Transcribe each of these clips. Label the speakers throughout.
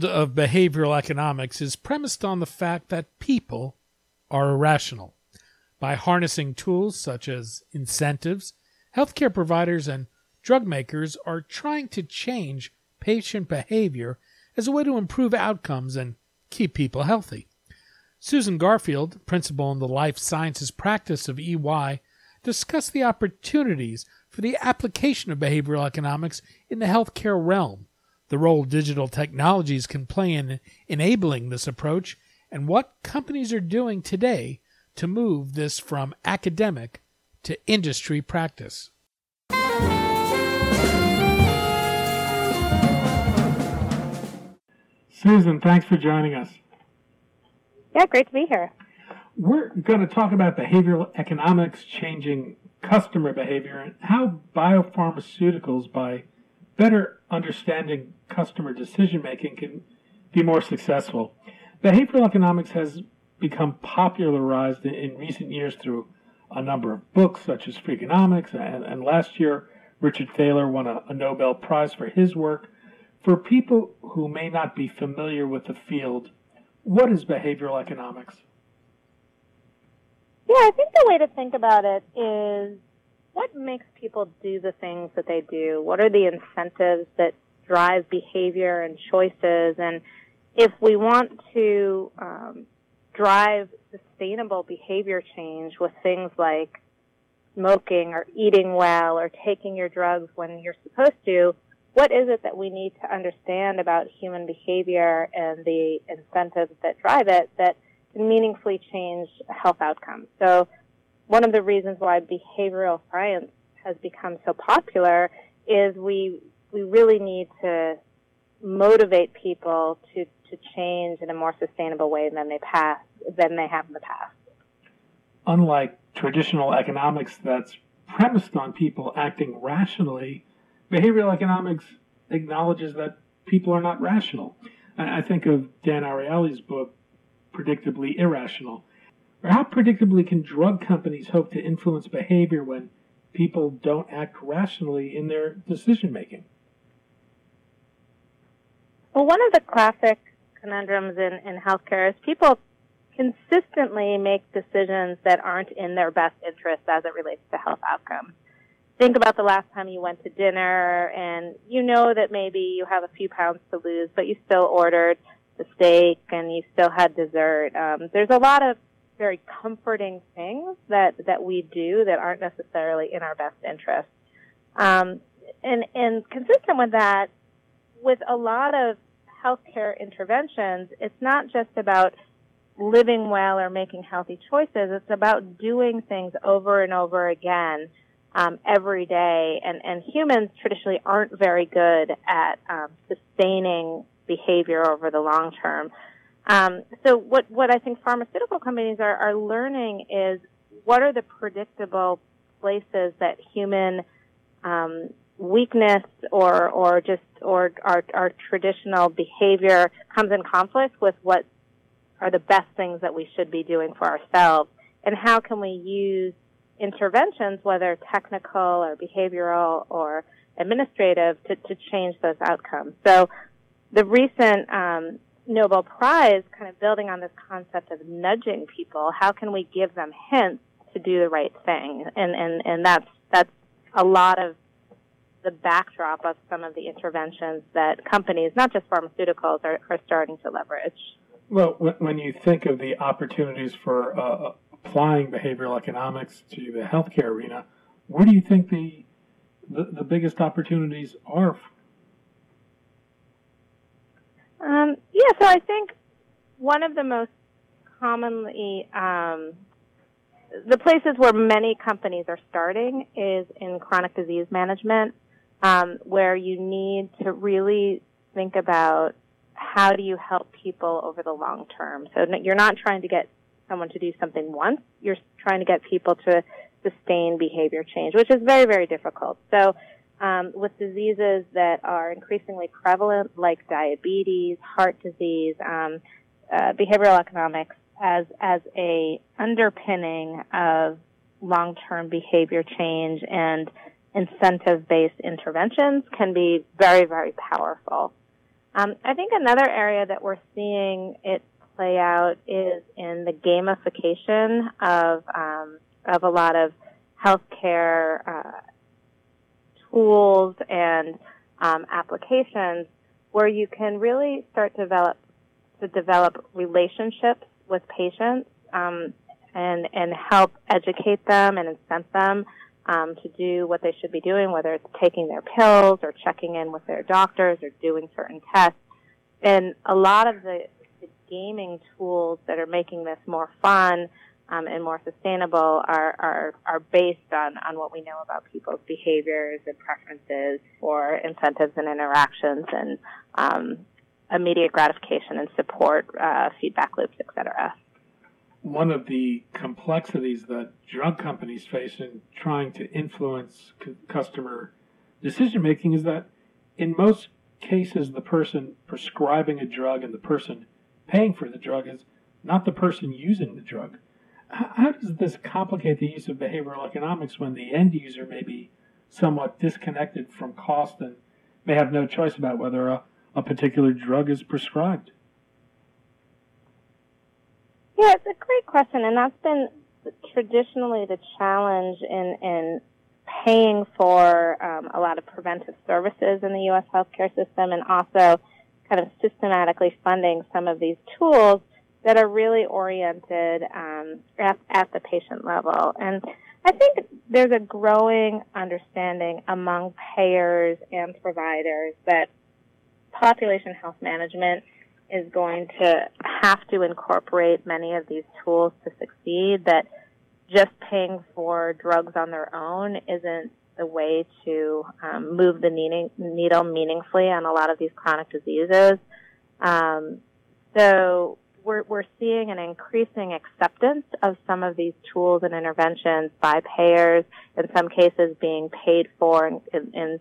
Speaker 1: Field of behavioral economics is premised on the fact that people are irrational. By harnessing tools such as incentives, healthcare providers and drug makers are trying to change patient behavior as a way to improve outcomes and keep people healthy. Susan Garfield, principal in the life sciences practice of EY, discussed the opportunities for the application of behavioral economics in the healthcare realm the role digital technologies can play in enabling this approach, and what companies are doing today to move this from academic to industry practice.
Speaker 2: Susan, thanks for joining us.
Speaker 3: Yeah, great to be here.
Speaker 2: We're going to talk about behavioral economics changing customer behavior and how biopharmaceuticals, by better understanding customer decision making can be more successful. Behavioral economics has become popularized in, recent years through a number of books such as Freakonomics, and, and last year Richard Thaler won a, a Nobel Prize for his work. For people who may not be familiar with the field, what is behavioral economics?
Speaker 3: Yeah, I think the way to think about it is what makes people do the things that they do? What are the incentives that drive behavior and choices? And if we want to um, drive sustainable behavior change with things like smoking or eating well or taking your drugs when you're supposed to, what is it that we need to understand about human behavior and the incentives that drive it that meaningfully change health outcomes? So one of the reasons why behavioral science has become so popular is we we really need to motivate people to, to change in a more sustainable way than they past than they have in the past.
Speaker 2: Unlike traditional economics that's premised on people acting rationally, behavioral economics acknowledges that people are not rational. I think of Dan Ariely's book, Predictably Irrational, or how predictably can drug companies hope to influence behavior when people don't act rationally in their decision making?
Speaker 3: Well, one of the classic conundrums in, in healthcare is people consistently make decisions that aren't in their best interest as it relates to health outcomes. Think about the last time you went to dinner and you know that maybe you have a few pounds to lose, but you still ordered the steak and you still had dessert. Um, there's a lot of very comforting things that, that we do that aren't necessarily in our best interest. Um, and, and consistent with that, with a lot of healthcare interventions, it's not just about living well or making healthy choices. It's about doing things over and over again um, every day. And, and humans traditionally aren't very good at um, sustaining behavior over the long term. Um, so what, what I think pharmaceutical companies are, are learning is what are the predictable places that human um, weakness or or just or our, our traditional behavior comes in conflict with what are the best things that we should be doing for ourselves and how can we use interventions whether technical or behavioral or administrative to, to change those outcomes so the recent um, Nobel Prize kind of building on this concept of nudging people. How can we give them hints to do the right thing? And, and, and that's that's a lot of the backdrop of some of the interventions that companies, not just pharmaceuticals, are, are starting to leverage.
Speaker 2: Well, when you think of the opportunities for uh, applying behavioral economics to the healthcare arena, where do you think the the, the biggest opportunities are?
Speaker 3: Um, yeah, so I think one of the most commonly um, the places where many companies are starting is in chronic disease management, um, where you need to really think about how do you help people over the long term. So you're not trying to get someone to do something once. You're trying to get people to sustain behavior change, which is very, very difficult. So um, with diseases that are increasingly prevalent, like diabetes, heart disease, um, uh, behavioral economics as as a underpinning of long-term behavior change and incentive-based interventions can be very, very powerful. Um, I think another area that we're seeing it play out is in the gamification of um, of a lot of healthcare uh, tools and um, applications, where you can really start develop to develop relationships with patients um, and and help educate them and incent them um, to do what they should be doing, whether it's taking their pills or checking in with their doctors or doing certain tests. And a lot of the, the gaming tools that are making this more fun um, and more sustainable are, are, are based on, on what we know about people's behaviors and preferences for incentives and interactions and um, immediate gratification and support, uh, feedback loops, etc.
Speaker 2: One of the complexities that drug companies face in trying to influence c- customer decision making is that in most cases, the person prescribing a drug and the person paying for the drug is not the person using the drug. How does this complicate the use of behavioral economics when the end user may be somewhat disconnected from cost and may have no choice about whether a, a particular drug is prescribed?
Speaker 3: Yeah, it's a great question, and that's been traditionally the challenge in, in paying for um, a lot of preventive services in the U.S. healthcare system and also kind of systematically funding some of these tools that are really oriented um, at, at the patient level. And I think there's a growing understanding among payers and providers that population health management is going to have to incorporate many of these tools to succeed, that just paying for drugs on their own isn't the way to um, move the needle meaningfully on a lot of these chronic diseases. Um, so we're, we're seeing an increasing acceptance of some of these tools and interventions by payers, in some cases being paid for in, in, in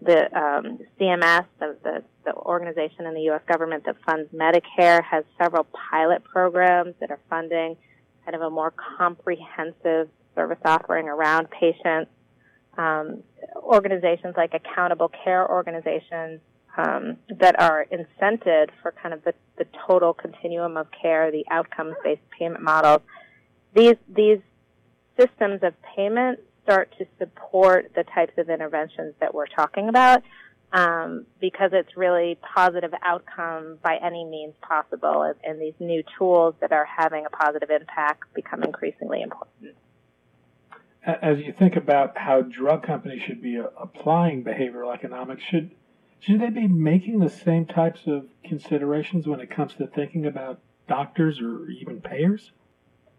Speaker 3: the um, CMS, the, the, the organization in the U.S. government that funds Medicare, has several pilot programs that are funding kind of a more comprehensive service offering around patients. Um, organizations like accountable care organizations um, that are incented for kind of the, the total continuum of care, the outcomes-based payment models. These these systems of payment start to support the types of interventions that we're talking about um, because it's really positive outcome by any means possible, and, and these new tools that are having a positive impact become increasingly important.
Speaker 2: As you think about how drug companies should be uh, applying behavioral economics, should should they be making the same types of considerations when it comes to thinking about doctors or even payers?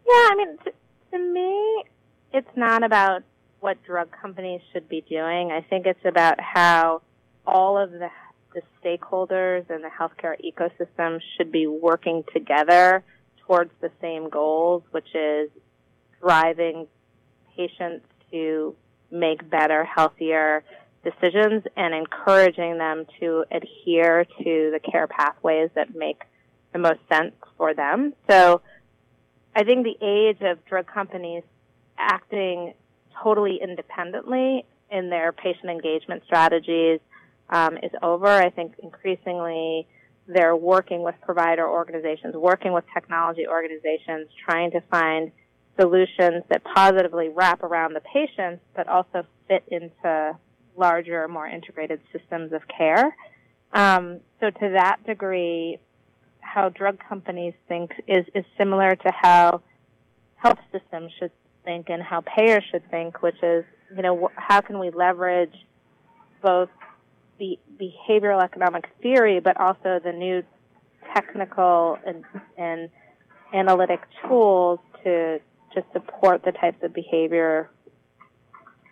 Speaker 3: Yeah, I mean, to, to me, it's not about what drug companies should be doing. I think it's about how all of the, the stakeholders in the healthcare ecosystem should be working together towards the same goals, which is driving patients to make better, healthier decisions and encouraging them to adhere to the care pathways that make the most sense for them. So I think the age of drug companies acting totally independently in their patient engagement strategies um, is over. I think increasingly they're working with provider organizations, working with technology organizations, trying to find solutions that positively wrap around the patients, but also fit into larger, more integrated systems of care. Um, so to that degree, how drug companies think is, is similar to how health systems should think and how payers should think, which is, you know, how can we leverage both the behavioral economic theory, but also the new technical and, and analytic tools to to support the types of behavior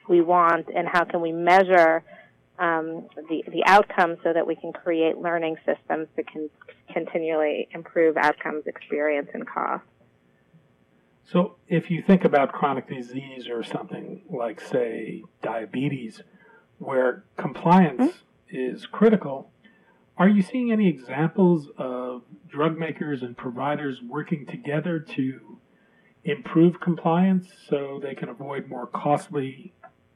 Speaker 3: we want, and how can we measure um, the the outcomes so that we can create learning systems that can continually improve outcomes, experience, and cost.
Speaker 2: So, if you think about chronic disease or something like, say, diabetes, where compliance mm-hmm. is critical, are you seeing any examples of drug makers and providers working together to improve compliance so they can avoid more costly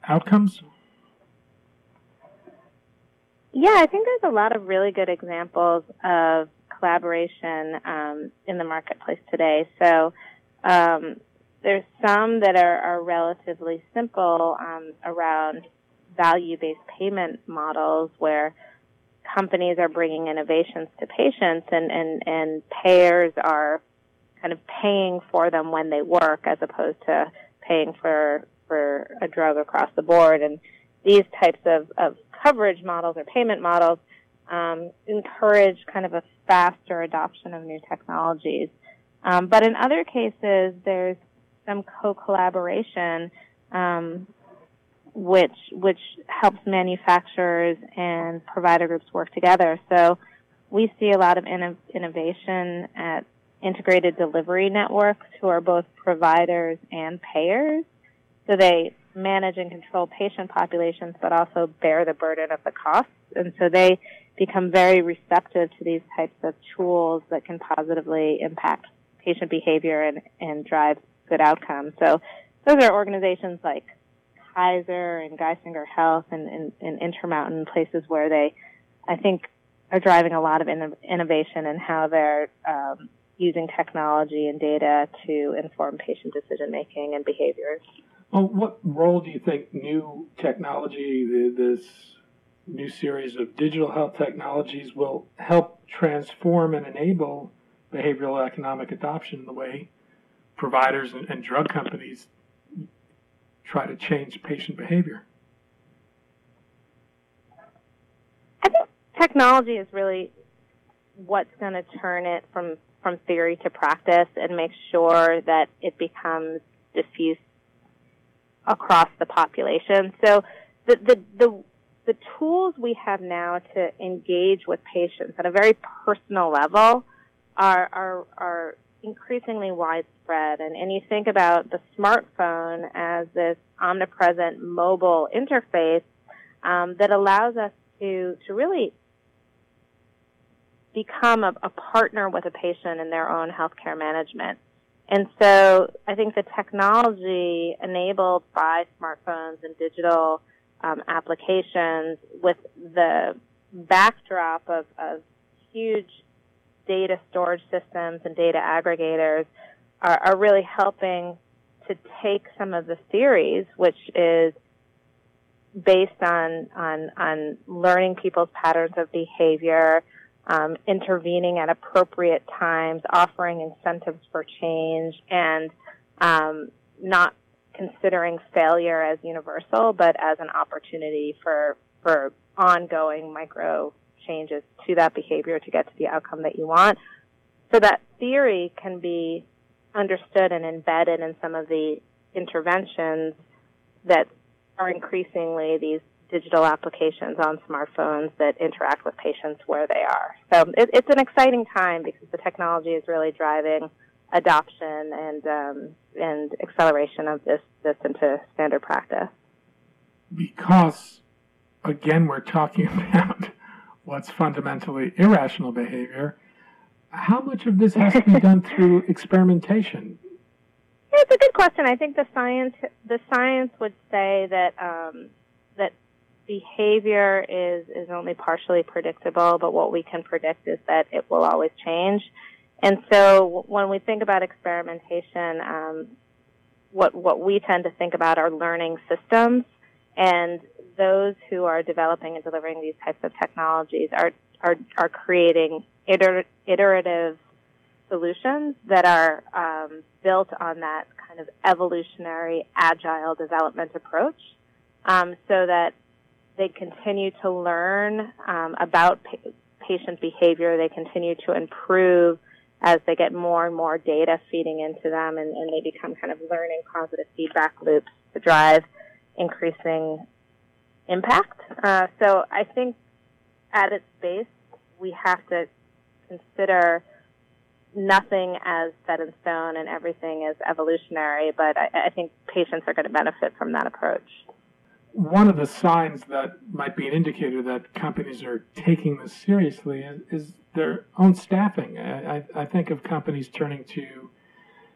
Speaker 2: outcomes?
Speaker 3: Yeah, I think there's a lot of really good examples of collaboration um, in the marketplace today. So um, there's some that are, are relatively simple um, around value-based payment models where companies are bringing innovations to patients and, and, and payers are kind of paying for them when they work as opposed to paying for, for a drug across the board. And these types of, of coverage models or payment models um, encourage kind of a faster adoption of new technologies. Um, but in other cases, there's some co-collaboration um, which which helps manufacturers and provider groups work together. So we see a lot of innovation at integrated delivery networks who are both providers and payers. So they manage and control patient populations, but also bear the burden of the costs. And so they become very receptive to these types of tools that can positively impact patient behavior and, and drive good outcomes. So those are organizations like Kaiser and Geisinger Health and, and, and Intermountain places where they, I think, are driving a lot of in, innovation in how they're um, using technology and data to inform patient decision making and behaviors.
Speaker 2: Well, what role do you think new technology, this new series of digital health technologies, will help transform and enable behavioral economic adoption the way providers and, and drug companies try to change patient behavior?
Speaker 3: I think technology is really what's going to turn it from, from theory to practice and make sure that it becomes diffuse across the population. So the, the, the, the tools we have now to engage with patients at a very personal level are, are, are increasingly widespread. And, and you think about the smartphone as this omnipresent mobile interface um, that allows us to, to really become a, a partner with a patient in their own healthcare management. And so I think the technology enabled by smartphones and digital um, applications with the backdrop of, of huge data storage systems and data aggregators are, are really helping to take some of the theories, which is based on on on learning people's patterns of behavior, um, intervening at appropriate times, offering incentives for change, and um, not considering failure as universal, but as an opportunity for for ongoing micro changes to that behavior to get to the outcome that you want. So that theory can be understood and embedded in some of the interventions that are increasingly these digital applications on smartphones that interact with patients where they are. So it, it's an exciting time because the technology is really driving adoption and um, and acceleration of this this into standard practice.
Speaker 2: Because again, we're talking about what's fundamentally irrational behavior. How much of this has to be done through experimentation?
Speaker 3: Yeah, it's a good question. I think the science the science would say that um, that behavior is is only partially predictable, but what we can predict is that it will always change. And so when we think about experimentation, um, what what we tend to think about are learning systems, and those who are developing and delivering these types of technologies are are are creating iter- iterative solutions that are um, built on that kind of evolutionary agile development approach, um, so that they continue to learn um, about pa- patient behavior. They continue to improve as they get more and more data feeding into them and, and they become kind of learning positive feedback loops to drive increasing impact. Uh, so I think at its base, we have to consider nothing as set in stone and everything is evolutionary, but I, I think patients are going to benefit from that approach
Speaker 2: one of the signs that might be an indicator that companies are taking this seriously is, is their own staffing. I, I, think of companies turning to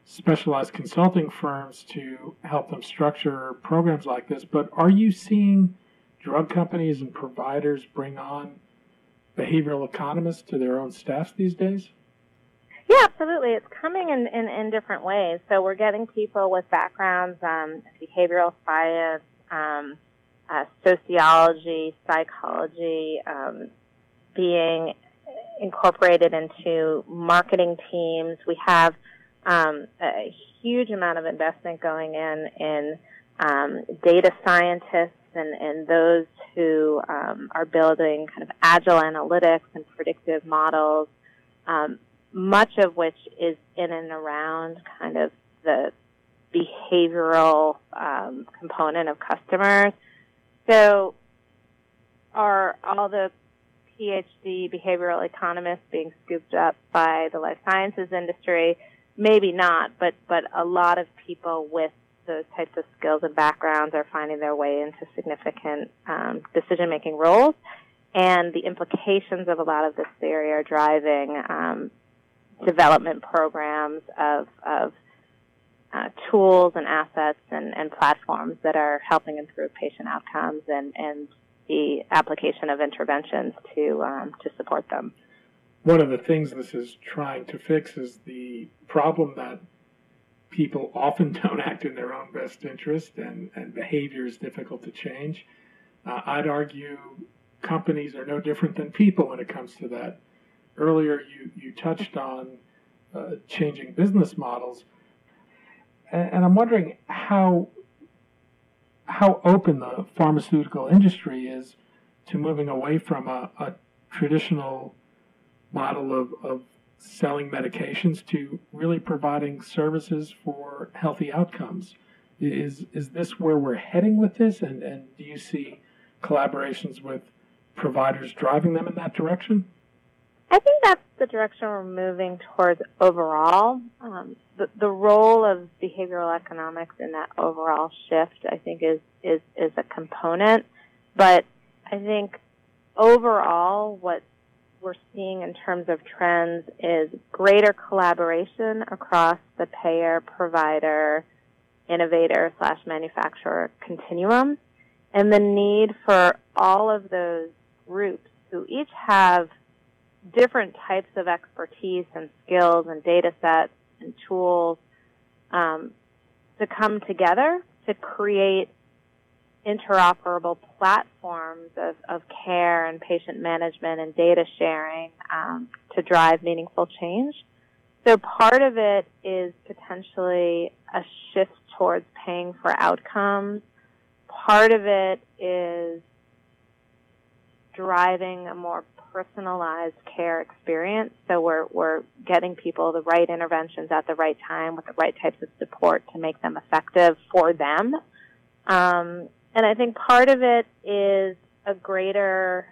Speaker 2: specialized consulting firms to help them structure programs like this. But are you seeing drug companies and providers bring on behavioral economists to their own staffs these days?
Speaker 3: Yeah, absolutely. It's coming in, in, in different ways. So we're getting people with backgrounds, um, behavioral science, um, uh, sociology, psychology, um, being incorporated into marketing teams. We have um, a huge amount of investment going in in um, data scientists and, and those who um, are building kind of agile analytics and predictive models, um, much of which is in and around kind of the behavioral um, component of customers. So are all the PhD behavioral economists being scooped up by the life sciences industry? Maybe not, but, but a lot of people with those types of skills and backgrounds are finding their way into significant um, decision making roles. And the implications of a lot of this theory are driving um, development programs of, of uh, tools and assets and, and platforms that are helping improve patient outcomes and, and the application of interventions to um, to support them.
Speaker 2: One of the things this is trying to fix is the problem that people often don't act in their own best interest, and, and behavior is difficult to change. Uh, I'd argue companies are no different than people when it comes to that. Earlier, you, you touched on uh, changing business models and I'm wondering how how open the pharmaceutical industry is to moving away from a, a traditional model of, of selling medications to really providing services for healthy outcomes. Is is this where we're heading with this? And, and do you see collaborations with providers driving them in that direction?
Speaker 3: I think that's the direction we're moving towards overall. Um, the, the role of behavioral economics in that overall shift, I think, is, is, is a component. But I think overall, what we're seeing in terms of trends is greater collaboration across the payer, provider, innovator slash manufacturer continuum, and the need for all of those groups who each have different types of expertise and skills and data sets and tools um, to come together to create interoperable platforms of, of care and patient management and data sharing um, to drive meaningful change. So part of it is potentially a shift towards paying for outcomes. Part of it is driving a more personalized care experience. So we're, we're getting people the right interventions at the right time with the right types of support to make them effective for them. Um, and I think part of it is a greater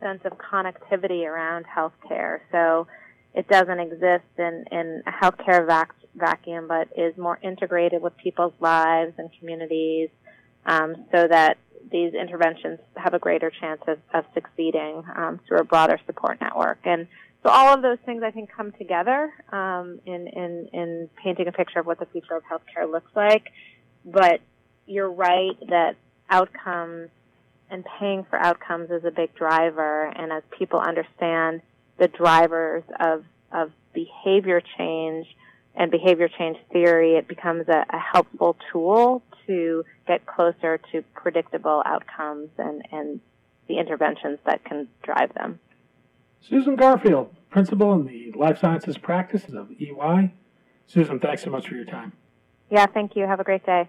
Speaker 3: sense of connectivity around healthcare. So it doesn't exist in, in a healthcare vac- vacuum, but is more integrated with people's lives and communities um, so that these interventions have a greater chance of, of succeeding um, through a broader support network. And so all of those things I think come together um, in, in, in painting a picture of what the future of healthcare looks like. But you're right that outcomes and paying for outcomes is a big driver. And as people understand the drivers of, of behavior change and behavior change theory, it becomes a, a helpful tool to get closer to predictable outcomes and, and the interventions that can drive them.
Speaker 4: Susan Garfield, principal in the life sciences practice of EY. Susan, thanks so much for your time.
Speaker 3: Yeah, thank you. Have a great day.